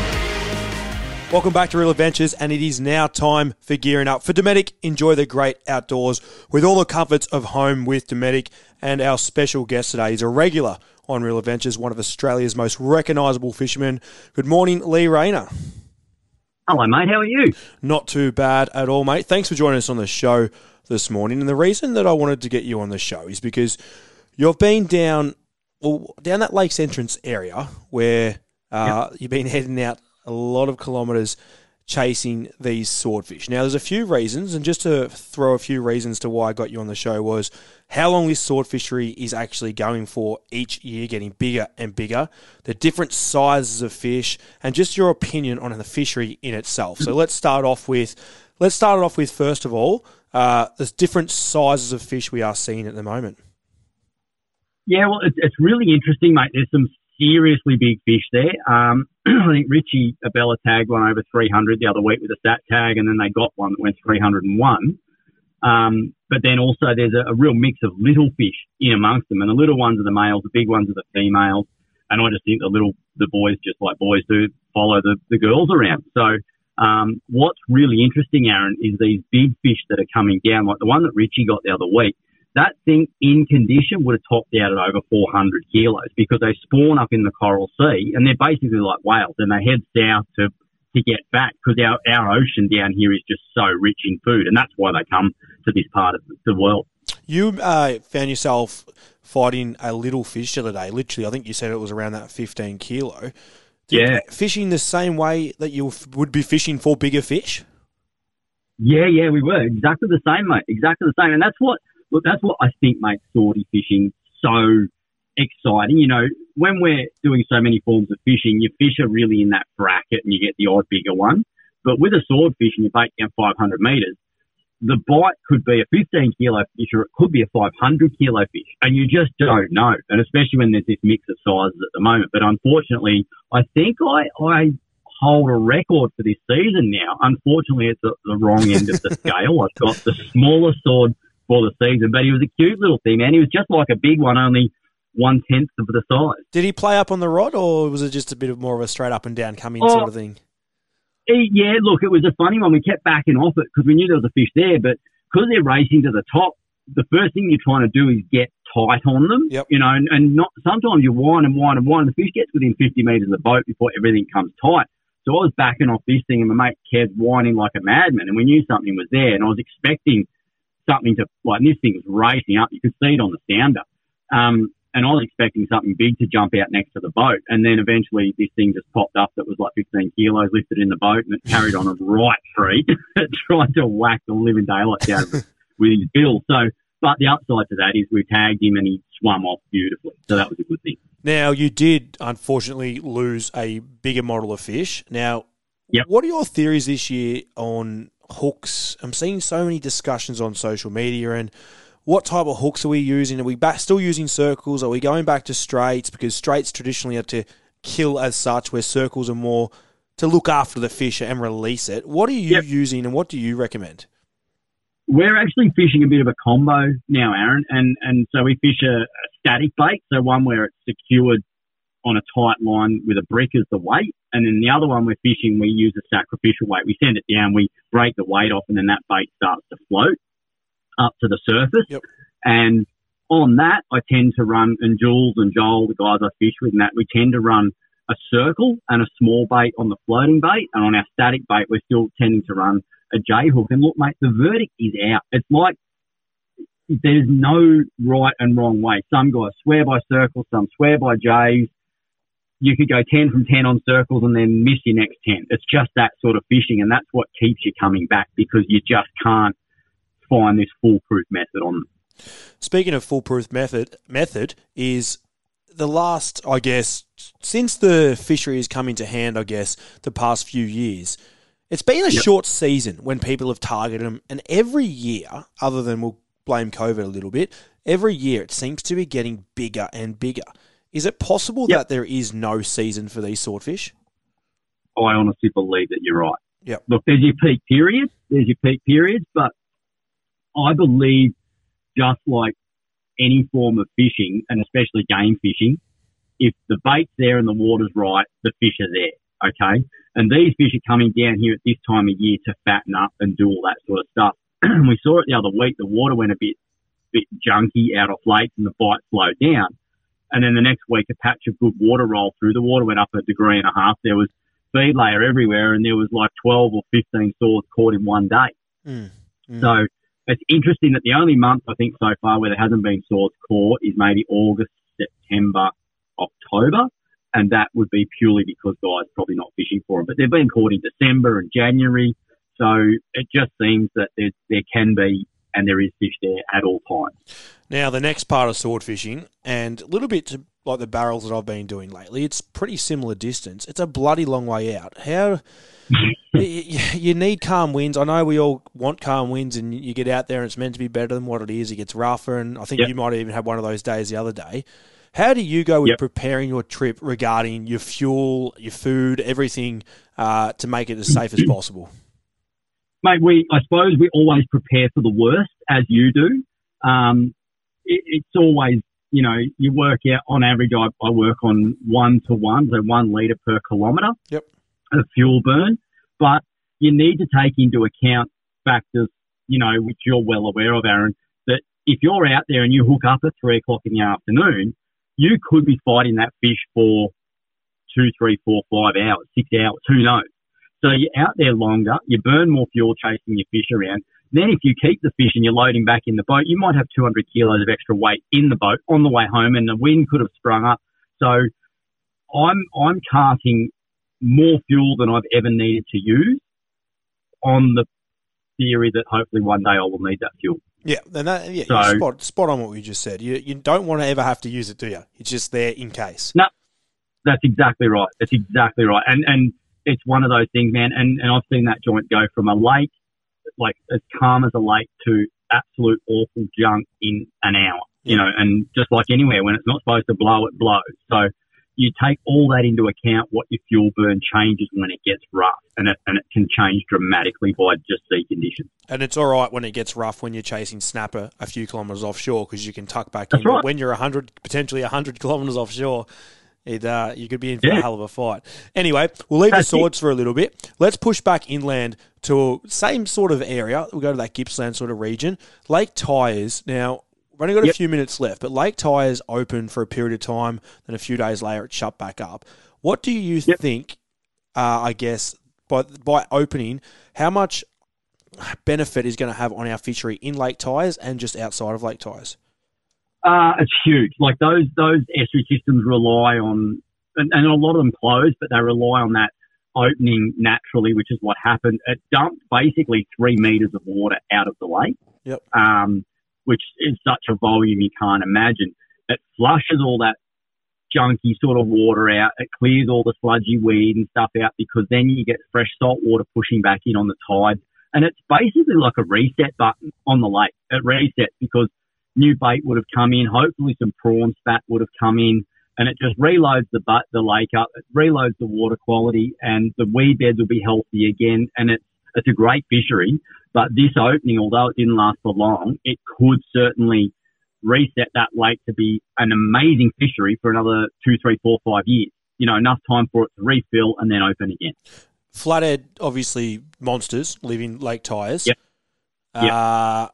Speaker 3: Welcome back to Real Adventures, and it is now time for gearing up. For Dometic, enjoy the great outdoors with all the comforts of home with Dometic. And our special guest today is a regular on Real Adventures, one of Australia's most recognisable fishermen. Good morning, Lee Rayner.
Speaker 5: Hello, mate. How are you?
Speaker 3: Not too bad at all, mate. Thanks for joining us on the show this morning. And the reason that I wanted to get you on the show is because you've been down, well, down that Lakes Entrance area where uh, you've been heading out a lot of kilometres chasing these swordfish. Now, there's a few reasons, and just to throw a few reasons to why I got you on the show was how long this swordfishery is actually going for each year, getting bigger and bigger, the different sizes of fish, and just your opinion on the fishery in itself. So let's start off with, let's start off with first of all, uh, there's different sizes of fish we are seeing at the moment.
Speaker 5: Yeah, well, it's, it's really interesting, mate. There's some seriously big fish there. Um, I think Richie Abella tagged one over 300 the other week with a sat tag, and then they got one that went 301. Um, but then also there's a, a, real mix of little fish in amongst them, and the little ones are the males, the big ones are the females. And I just think the little the boys, just like boys do, follow the, the girls around. So um, what's really interesting, Aaron, is these big fish that are coming down, like the one that Richie got the other week. That thing in condition would have topped out at over 400 kilos because they spawn up in the Coral Sea and they're basically like whales and they head south to to get back because our, our ocean down here is just so rich in food, and that's why they come to this part of the world.
Speaker 3: You uh, found yourself fighting a little fish the other day. Literally, I think you said it was around that 15 kilo. Did
Speaker 5: yeah.
Speaker 3: Fishing the same way that you would be fishing for bigger fish?
Speaker 5: Yeah, yeah, we were exactly the same, mate. Exactly the same, and that's what look. That's what I think makes swordie fishing so exciting. You know, when we're doing so many forms of fishing, your fish are really in that bracket and you get the odd bigger one. But with a swordfish and you bait down 500 metres, the bite could be a 15 kilo fish or it could be a 500 kilo fish. And you just don't know. And especially when there's this mix of sizes at the moment. But unfortunately, I think I, I hold a record for this season now. Unfortunately, it's at the wrong end of the scale. I've got the smallest sword for the season, but he was a cute little thing, man. He was just like a big one, only one tenth of the size.
Speaker 3: Did he play up on the rod, or was it just a bit of more of a straight up and down coming oh, sort of oh. thing?
Speaker 5: He, yeah, look, it was a funny one. We kept backing off it because we knew there was a fish there, but because they're racing to the top, the first thing you're trying to do is get tight on them.
Speaker 3: Yep.
Speaker 5: You know, and, and not sometimes you whine and whine and whine, and the fish gets within 50 metres of the boat before everything comes tight. So I was backing off this thing, and my mate Kev whining like a madman, and we knew something was there, and I was expecting something to like. this thing was racing up. You could see it on the sounder. Um, and I was expecting something big to jump out next to the boat. And then eventually this thing just popped up that was like 15 kilos lifted in the boat and it carried on a right tree, trying to whack the living daylight down with his bill. So, but the upside to that is we tagged him and he swam off beautifully. So that was a good thing.
Speaker 3: Now, you did unfortunately lose a bigger model of fish. Now,
Speaker 5: yep.
Speaker 3: what are your theories this year on hooks? I'm seeing so many discussions on social media and what type of hooks are we using? Are we back, still using circles? Are we going back to straights? Because straights traditionally are to kill as such, where circles are more to look after the fish and release it. What are you yep. using and what do you recommend?
Speaker 5: We're actually fishing a bit of a combo now, Aaron, and, and so we fish a, a static bait, so one where it's secured on a tight line with a brick as the weight. And then the other one we're fishing, we use a sacrificial weight. We send it down, we break the weight off, and then that bait starts to float up to the surface.
Speaker 3: Yep.
Speaker 5: And on that, I tend to run, and Jules and Joel, the guys I fish with, and that we tend to run a circle and a small bait on the floating bait. And on our static bait, we're still tending to run a J hook. And look, mate, the verdict is out. It's like there's no right and wrong way. Some guys swear by circles, some swear by J's. You could go 10 from 10 on circles and then miss your next 10. It's just that sort of fishing, and that's what keeps you coming back because you just can't find this foolproof method on them.
Speaker 3: Speaking of foolproof method, method is the last, I guess, since the fishery has come into hand, I guess, the past few years, it's been a yep. short season when people have targeted them. And every year, other than we'll blame COVID a little bit, every year it seems to be getting bigger and bigger. Is it possible yep. that there is no season for these swordfish?
Speaker 5: Oh, I honestly believe that you're right.
Speaker 3: Yep.
Speaker 5: Look, there's your peak periods, there's your peak periods, but I believe just like any form of fishing, and especially game fishing, if the bait's there and the water's right, the fish are there. Okay. And these fish are coming down here at this time of year to fatten up and do all that sort of stuff. we saw it the other week. The water went a bit, bit junky out of lakes and the bite slowed down. And then the next week, a patch of good water rolled through. The water went up a degree and a half. There was feed layer everywhere and there was like 12 or 15 swords caught in one day.
Speaker 3: Mm, mm.
Speaker 5: So it's interesting that the only month I think so far where there hasn't been swords caught is maybe August, September, October, and that would be purely because guys probably not fishing for them. But they've been caught in December and January, so it just seems that there there can be and there is fish there at all times.
Speaker 3: Now the next part of sword fishing, and a little bit to like the barrels that I've been doing lately, it's pretty similar distance. It's a bloody long way out. How you need calm winds. I know we all want calm winds, and you get out there and it's meant to be better than what it is. It gets rougher, and I think yep. you might even have one of those days the other day. How do you go with yep. preparing your trip regarding your fuel, your food, everything uh, to make it as safe as possible?
Speaker 5: Mate, we I suppose we always prepare for the worst, as you do. Um, it, it's always you know you work out on average. I, I work on one to one, so one liter per kilometre.
Speaker 3: Yep.
Speaker 5: Of fuel burn, but you need to take into account factors, you know, which you're well aware of, Aaron. That if you're out there and you hook up at three o'clock in the afternoon, you could be fighting that fish for two, three, four, five hours, six hours, who knows? So you're out there longer, you burn more fuel chasing your fish around. Then if you keep the fish and you're loading back in the boat, you might have 200 kilos of extra weight in the boat on the way home and the wind could have sprung up. So I'm, I'm carting more fuel than I've ever needed to use on the theory that hopefully one day I will need that fuel.
Speaker 3: Yeah, and that, yeah,
Speaker 5: So-
Speaker 3: spot, spot on what we just said. You, you don't want to ever have to use it, do you? It's just there in case.
Speaker 5: No, that's exactly right. That's exactly right. And and it's one of those things, man. And and I've seen that joint go from a lake, like as calm as a lake, to absolute awful junk in an hour. You know, and just like anywhere, when it's not supposed to blow, it blows. So you take all that into account. What your fuel burn changes when it gets rough, and it and it can change dramatically by just sea conditions.
Speaker 3: And it's all right when it gets rough when you're chasing snapper a few kilometres offshore because you can tuck back
Speaker 5: That's
Speaker 3: in. But
Speaker 5: right.
Speaker 3: when you're 100, potentially 100 kilometres offshore, it, uh, you could be in for a hell of a fight. Anyway, we'll leave
Speaker 5: That's
Speaker 3: the swords for a little bit. Let's push back inland to a same sort of area. We'll go to that Gippsland sort of region. Lake Tyers. Now, we've only got a
Speaker 5: Yep.
Speaker 3: few minutes left, but Lake Tyers open for a period of time, then a few days later it shut back up. What do you
Speaker 5: Yep.
Speaker 3: think, uh, I guess, by, by opening, how much benefit is going to have on our fishery in Lake Tyres and just outside of Lake Tyers?
Speaker 5: Uh, it's huge. Like those those estuary systems rely on, and, and a lot of them close, but they rely on that opening naturally, which is what happened. It dumped basically three meters of water out of the lake,
Speaker 3: Yep.
Speaker 5: um, which is such a volume you can't imagine. It flushes all that junky sort of water out. It clears all the sludgy weed and stuff out because then you get fresh salt water pushing back in on the tide. And it's basically like a reset button on the lake. It resets because new bait would have come in. Hopefully some prawn spat would have come in and it just reloads the butt, the lake up. It reloads the water quality and the weed beds will be healthy again. And it's, it's a great fishery, but this opening, although it didn't last for long, it could certainly reset that lake to be an amazing fishery for another two, three, four, five years. You know, enough time for it to refill and then open again.
Speaker 3: Flathead, obviously, monsters live in Lake Tyers.
Speaker 5: Yep. Yep.
Speaker 3: Uh,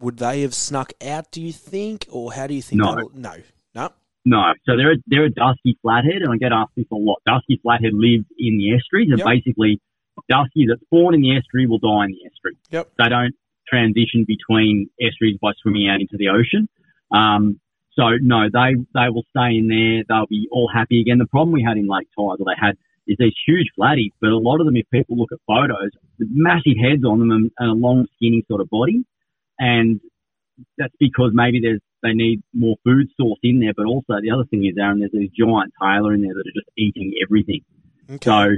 Speaker 3: would they have snuck out, do you think? Or how do you think?
Speaker 5: No.
Speaker 3: No. No.
Speaker 5: No, so they're a, they're a dusky flathead, and I get asked this a lot. Dusky flathead lives in the estuaries, and
Speaker 3: Yep.
Speaker 5: basically, dusky that's born in the estuary will die in the estuary.
Speaker 3: Yep.
Speaker 5: They don't transition between estuaries by swimming out into the ocean. Um, so no, they they will stay in there. They'll be all happy again. The problem we had in Lake or they had, is these huge flatties, but a lot of them, if people look at photos, massive heads on them and, and a long, skinny sort of body, and that's because maybe there's they need more food source in there, but also the other thing is, Aaron, there's these giant tailor in there that are just eating everything.
Speaker 3: Okay.
Speaker 5: So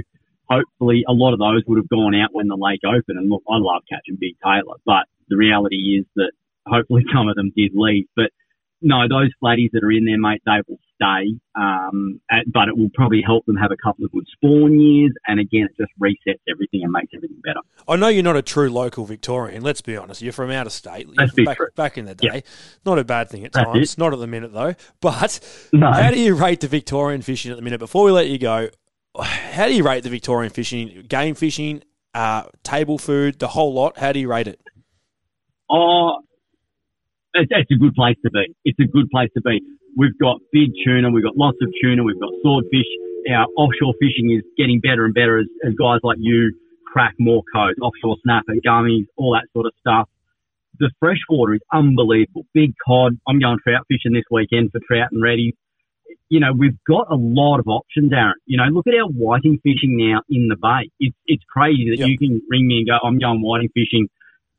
Speaker 5: hopefully a lot of those would have gone out when the lake opened. And look, I love catching big tailor, but the reality is that hopefully some of them did leave. But no, those flatties that are in there, mate, they will stay. Um, and- but it will probably help them have a couple of good spawn years. And again, it just resets everything and makes everything better.
Speaker 3: I know you're not a true local Victorian. Let's be honest. You're from out of state. You're back,
Speaker 5: true.
Speaker 3: back in the day. Not a bad thing at
Speaker 5: That's
Speaker 3: times.
Speaker 5: it.
Speaker 3: Not at the minute though. But
Speaker 5: No.
Speaker 3: how do you rate the Victorian fishing at the minute? Before we let you go, how do you rate the Victorian fishing? Game fishing, uh, table food, the whole lot. How do you rate it?
Speaker 5: Oh, it's, it's a good place to be. It's a good place to be. We've got big tuna, we've got lots of tuna, we've got swordfish. Our offshore fishing is getting better and better as, as guys like you crack more codes, offshore snapper, gummies, all that sort of stuff. The freshwater is unbelievable. Big cod. I'm going trout fishing this weekend for trout and reddies. You know, we've got a lot of options, Aaron. You know, look at our whiting fishing now in the bay. It's, it's crazy that
Speaker 3: Yep.
Speaker 5: you can ring me and go, I'm going whiting fishing.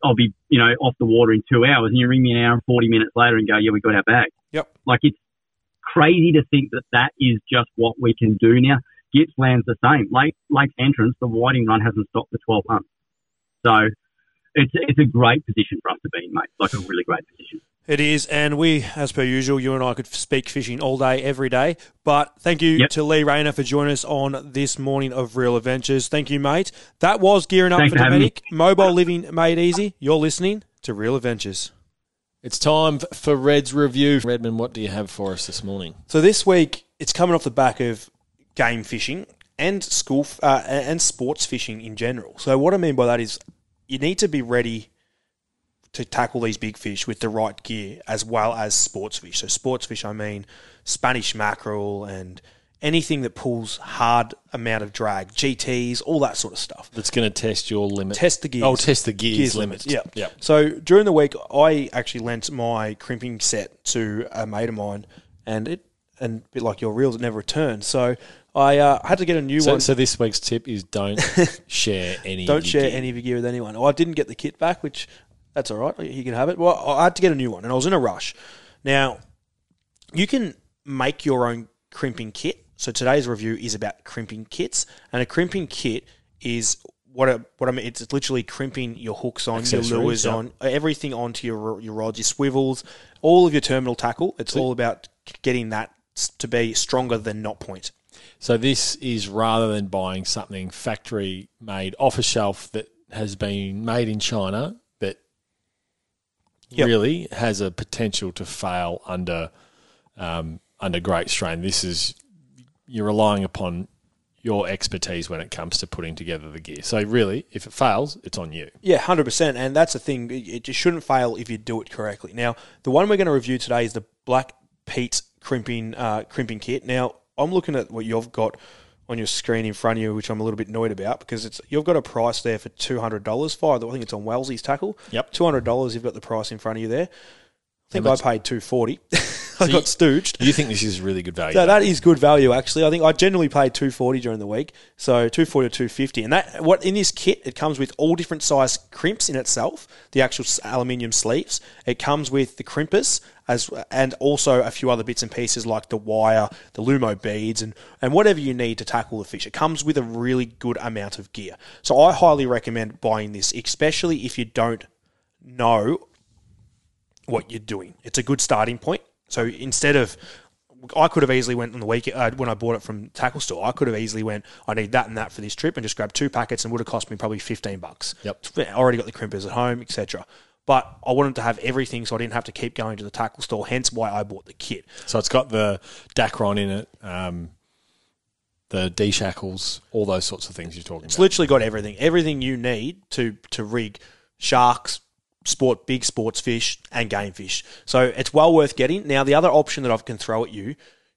Speaker 5: I'll be, you know, off the water in two hours, and you ring me an hour and 40 minutes later and go, yeah, we got our bag.
Speaker 3: Yep.
Speaker 5: Like, it's crazy to think that that is just what we can do now. Gippsland's the same. Lake, Lakes Entrance, the whiting run hasn't stopped for 12 months. So it's, it's a great position for us to be in, mate. Like a really great position.
Speaker 3: It is, and we, as per usual, you and I could speak fishing all day, every day. But thank you
Speaker 5: Yep.
Speaker 3: to Lee Rayner for joining us on this morning of Real Adventures. Thank you, mate. That was gearing up
Speaker 5: Thanks
Speaker 3: for
Speaker 5: for.
Speaker 3: Dometic. Mobile living made easy. You're listening to Real Adventures.
Speaker 2: It's time for Red's review. Redmond, what do you have for us this morning?
Speaker 3: So this week, it's coming off the back of game fishing and school uh, and sports fishing in general. So what I mean by that is you need to be ready to tackle these big fish with the right gear as well as sports fish. So sports fish, I mean Spanish mackerel and anything that pulls hard amount of drag, GTs, all that sort of stuff.
Speaker 2: That's going to test your limit.
Speaker 3: Test the gears.
Speaker 2: Oh, test the gears, Gears limits.
Speaker 3: Yeah.
Speaker 2: Yep.
Speaker 3: So during the week, I actually lent my crimping set to a mate of mine, and it and a bit like your reels, it never returned. So I uh, had to get a new
Speaker 2: So,
Speaker 3: one.
Speaker 2: so this week's tip is don't share any.
Speaker 3: Don't share
Speaker 2: gear.
Speaker 3: any of your gear with anyone. I didn't get the kit back, which that's all right. You can have it. Well, I had to get a new one, and I was in a rush. Now, you can make your own crimping kit. So today's review is about crimping kits, and a crimping kit is what a, what I mean. It's literally crimping your hooks on, your lures
Speaker 2: yeah.
Speaker 3: on, everything onto your your rods, your swivels, all of your terminal tackle. It's all about getting that to be stronger than knot point.
Speaker 2: So this is rather than buying something factory made off a shelf that has been made in China that
Speaker 3: Yep.
Speaker 2: really has a potential to fail under um, under great strain. This is you're relying upon your expertise when it comes to putting together the gear. So really, if it fails, it's on you.
Speaker 3: Yeah, hundred percent, and that's the thing. It just shouldn't fail if you do it correctly. Now, the one we're going to review today is the Black Pete crimping uh, crimping kit. Now, I'm looking at what you've got on your screen in front of you, which I'm a little bit annoyed about because it's you've got a price there for two hundred dollars. Five, I think it's on Wellesley's tackle.
Speaker 2: Yep.
Speaker 3: two hundred dollars. You've got the price in front of you there. I think I paid two forty. I
Speaker 2: you-
Speaker 3: got stooged.
Speaker 2: You think this is really good value?
Speaker 3: So that is good value, actually. I think I generally paid two forty during the week, so two forty to two fifty. And that what in this kit, it comes with all different size crimps in itself, the actual aluminium sleeves. It comes with the crimpers as and also a few other bits and pieces like the wire, the lumo beads, and and whatever you need to tackle the fish. It comes with a really good amount of gear. So I highly recommend buying this, especially if you don't know what you're doing. It's a good starting point. So instead of I could have easily went on the week uh, when I bought it from tackle store. I could have easily went. I need that and that for this trip, and just grabbed two packets, and would have cost me probably fifteen bucks.
Speaker 2: Yep.
Speaker 3: I already got the crimpers at home, etc. But I wanted to have everything, so I didn't have to keep going to the tackle store. Hence, why I bought the kit.
Speaker 2: So it's got the Dacron in it, um, the D shackles, all those sorts of things you're talking
Speaker 3: It's
Speaker 2: about.
Speaker 3: literally got everything, everything you need to to rig sharks, sport big sports fish, and game fish. So it's well worth getting. Now the other option that I can throw at you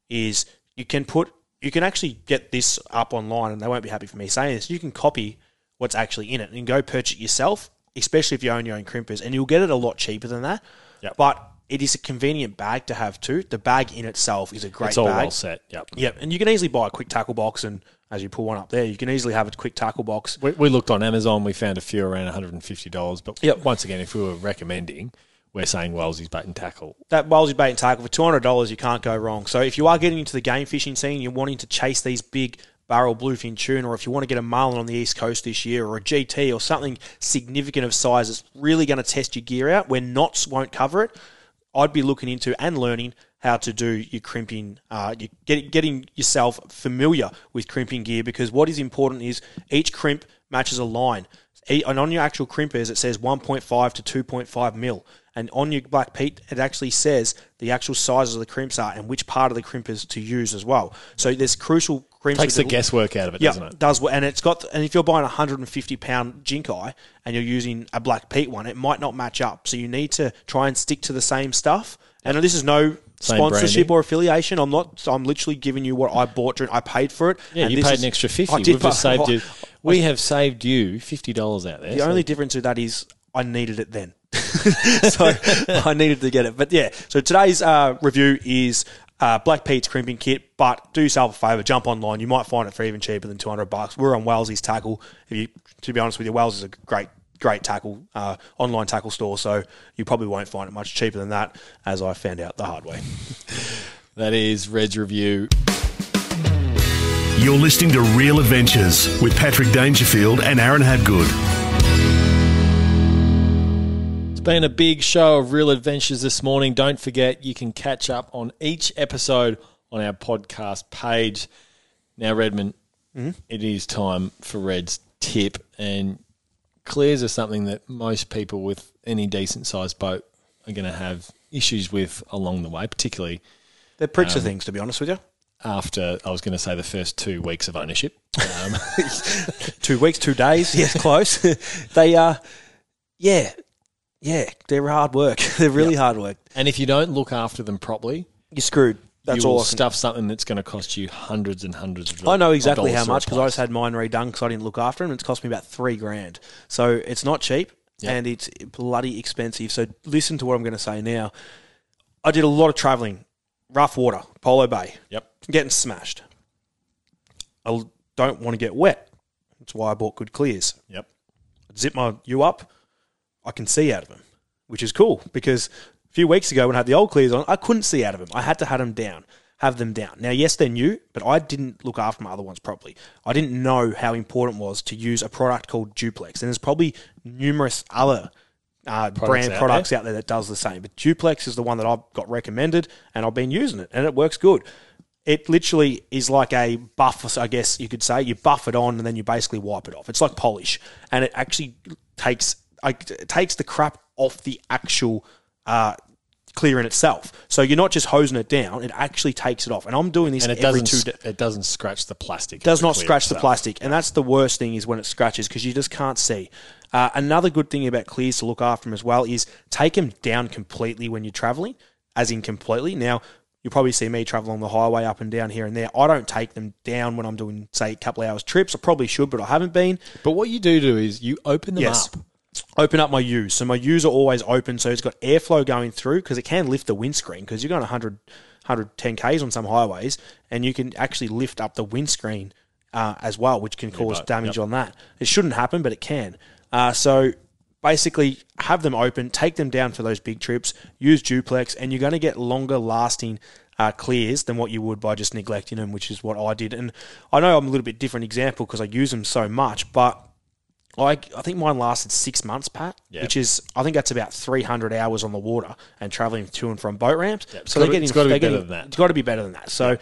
Speaker 3: is you can put you can actually get this up online, and they won't be happy for me saying this. You can copy what's actually in it and go purchase it yourself, especially if you own your own crimpers, and you'll get it a lot cheaper than that.
Speaker 2: Yep.
Speaker 3: But it is a convenient bag to have too. The bag in itself is a great
Speaker 2: it's all
Speaker 3: bag.
Speaker 2: well set. Yep.
Speaker 3: Yep, and you can easily buy a quick tackle box, and as you pull one up there, you can easily have a quick tackle box.
Speaker 2: We, we looked on Amazon. We found a few around $150. But
Speaker 3: Yep.
Speaker 2: once again, if we were recommending, we're saying Wellesley's bait and tackle.
Speaker 3: that Wellesley bait and tackle for two hundred dollars, you can't go wrong. So if you are getting into the game fishing scene, you're wanting to chase these big barrel bluefin tuna, or if you want to get a marlin on the east coast this year, or a GT, or something significant of size that's really going to test your gear out, where knots won't cover it, I'd be looking into and learning how to do your crimping, uh, you get, getting yourself familiar with crimping gear because what is important is each crimp matches a line. And on your actual crimpers, it says 1.5 to 2.5 mil. And on your Black Pete, it actually says the actual sizes of the crimps are and which part of the crimpers to use as well. So there's crucial crimps.
Speaker 2: Takes the guesswork out of it,
Speaker 3: yeah,
Speaker 2: doesn't it?
Speaker 3: does and it's got and if you're buying a 150 pound Jinkai and you're using a black Pete one, it might not match up. So you need to try and stick to the same stuff. And this is no
Speaker 2: Same
Speaker 3: sponsorship
Speaker 2: branding.
Speaker 3: or affiliation. I'm not. I'm literally giving you what I bought during. I paid for it.
Speaker 2: Yeah, you paid
Speaker 3: is-
Speaker 2: an extra
Speaker 3: I
Speaker 2: 50
Speaker 3: did
Speaker 2: We've just saved you. We have saved you $50 out there.
Speaker 3: The
Speaker 2: so-
Speaker 3: only difference with that is I needed it then. so I needed to get it. But yeah, so today's uh, review is uh, Black Pete's crimping kit. But do yourself a favour, jump online. You might find it for even cheaper than 200 bucks. We're on Wellesley's Tackle. If you, to be honest with you, Wells is a great, great tackle, uh, online tackle store. So you probably won't find it much cheaper than that, as I found out the hard way.
Speaker 2: That is Red's review.
Speaker 1: You're listening to Real Adventures with Patrick Dangerfield and Aaron Habgood.
Speaker 2: been a big show of real adventures this morning. Don't forget, you can catch up on each episode on our podcast page. Now, Redmond, it is time for Red's tip, and clears are something that most people with any decent sized boat are going to have issues with along the way, particularly
Speaker 3: They're pricks of things, to be honest with you.
Speaker 2: after I was going to say the first two weeks of ownership. Um,
Speaker 3: Two weeks, two days. Yes, close. they are, yeah, yeah. They're hard work. They're really hard work.
Speaker 2: and if you don't look after them properly,
Speaker 3: You're screwed. That's
Speaker 2: you will
Speaker 3: all. I,
Speaker 2: stuff something that's going to cost you hundreds and hundreds of dollars.
Speaker 3: I know exactly how much because I just had mine redone because I didn't look after them. It's cost me about three grand. So it's not cheap and it's bloody expensive. So listen to what I'm going to say now. I did a lot of travelling, rough water, Polo Bay.
Speaker 2: Yep.
Speaker 3: getting smashed. I don't want to get wet. That's why I bought good clears.
Speaker 2: Yep.
Speaker 3: Zip my U up, I can see out of them, which is cool because a few weeks ago when I had the old clears on, I couldn't see out of them. I had to have them down, have them down. Now, yes, they're new, but I didn't look after my other ones properly. I didn't know how important it was to use a product called Duplex, and there's probably numerous other. Uh, brand
Speaker 2: out
Speaker 3: products out there that does the same, but Duplex is the one that I've got recommended, and I've been using it, and it works good it literally is like a buff, I guess you could say. You buff it on and then you basically wipe it off. It's like polish, and it actually takes like, it takes the crap off the actual uh, clear in itself. So you're not just hosing it down; it actually takes it off. And I'm doing this
Speaker 2: And it
Speaker 3: every
Speaker 2: doesn't.
Speaker 3: two.
Speaker 2: s- it doesn't scratch the plastic.
Speaker 3: Does not scratch the plastic, and that's the worst thing is when it scratches because you just can't see. Uh, another good thing about clears to look after them as well is take them down completely when you're traveling, as in completely. Now you'll probably see me travel on the highway up and down here and there. I don't take them down when I'm doing say a couple of hours trips. I probably should, but I haven't been.
Speaker 2: But what you do do is you open them
Speaker 3: Yes.
Speaker 2: up.
Speaker 3: Open up my U's. So my U's are always open, so it's got airflow going through because it can lift the windscreen because you're going 100, 110 k's on some highways, and you can actually lift up the windscreen uh, as well, which can cause damage
Speaker 2: yep.
Speaker 3: on that. It shouldn't happen, but it can. Uh, so basically, have them open, take them down for those big trips, use duplex, and you're going to get longer lasting. Uh, clears than what you would by just neglecting them, which is what I did. And I know I'm a little bit different example because I use them so much, but I, I think mine lasted six months, Pat,
Speaker 2: Yeah.
Speaker 3: which is I think that's about three hundred hours on the water and traveling to and from boat ramps.
Speaker 2: it's
Speaker 3: so they're getting
Speaker 2: it's gotta be
Speaker 3: they're
Speaker 2: better than that.
Speaker 3: It's got to be better than that. So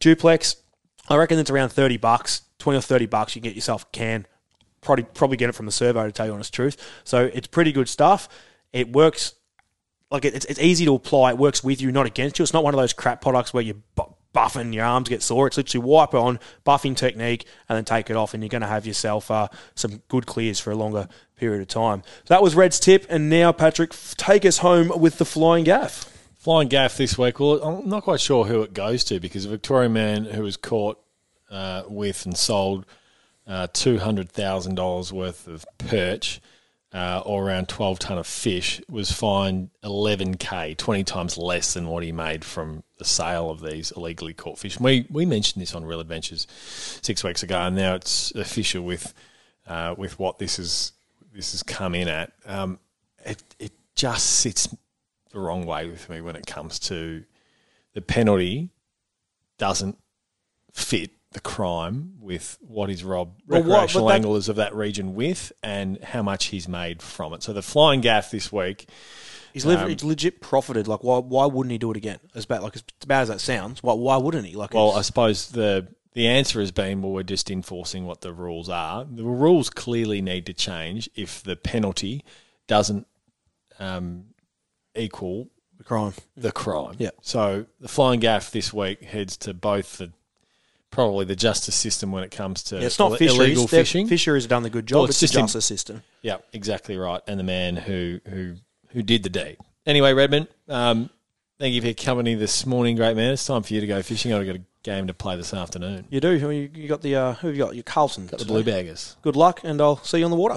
Speaker 3: duplex, I reckon it's around thirty bucks, twenty or thirty bucks. You can get yourself a can. Probably probably get it from the servo to tell you honest truth. So it's pretty good stuff. It works like it's, it's easy to apply. It works with you, not against you. It's not one of those crap products where you bu- buff and your arms get sore. It's literally wipe on, buffing technique, and then take it off, and you're going to have yourself uh, some good clears for a longer period of time. So that was Red's tip, and now Patrick, take us home with the flying gaff.
Speaker 2: Flying gaff this week. Well, I'm not quite sure who it goes to because a Victorian man who was caught uh, with and sold uh, two hundred thousand dollars worth of perch, uh, or around twelve ton of fish, was fined eleven k, twenty times less than what he made from the sale of these illegally caught fish. We we mentioned this on Real Adventures six weeks ago, and now it's official with uh, with what this is this has come in at. Um, it it just sits the wrong way with me when it comes to the penalty doesn't fit the crime with what he's robbed
Speaker 3: Well, what-
Speaker 2: recreational
Speaker 3: that-
Speaker 2: anglers of that region with and how much he's made from it. So the flying gaff this week,
Speaker 3: He's,
Speaker 2: Um,
Speaker 3: legit profited. Like, why, why wouldn't he do it again? As bad, like as bad as that sounds, why, why wouldn't he? Like,
Speaker 2: well, I suppose the the answer has been well, we're just enforcing what the rules are. The rules clearly need to change if the penalty doesn't um, equal
Speaker 3: the crime.
Speaker 2: the crime.
Speaker 3: Yeah.
Speaker 2: So the flying gaff this week heads to both the probably the justice system when it comes to
Speaker 3: Yeah, it's not
Speaker 2: ill-
Speaker 3: fisheries.
Speaker 2: illegal
Speaker 3: They're-
Speaker 2: fishing.
Speaker 3: Fisheries have done the good job.
Speaker 2: Well,
Speaker 3: it's
Speaker 2: it's
Speaker 3: just the justice system.
Speaker 2: Yeah, exactly right. And the man who who who did the deed. Anyway, Redmond, um, thank you for your company this morning, great man. It's time for you to go fishing. I've got a game to play this afternoon.
Speaker 3: You do. You, you got the uh, who have you got? Your Carlton.
Speaker 2: Got the blue baggers.
Speaker 3: Good luck, and I'll see you on the water.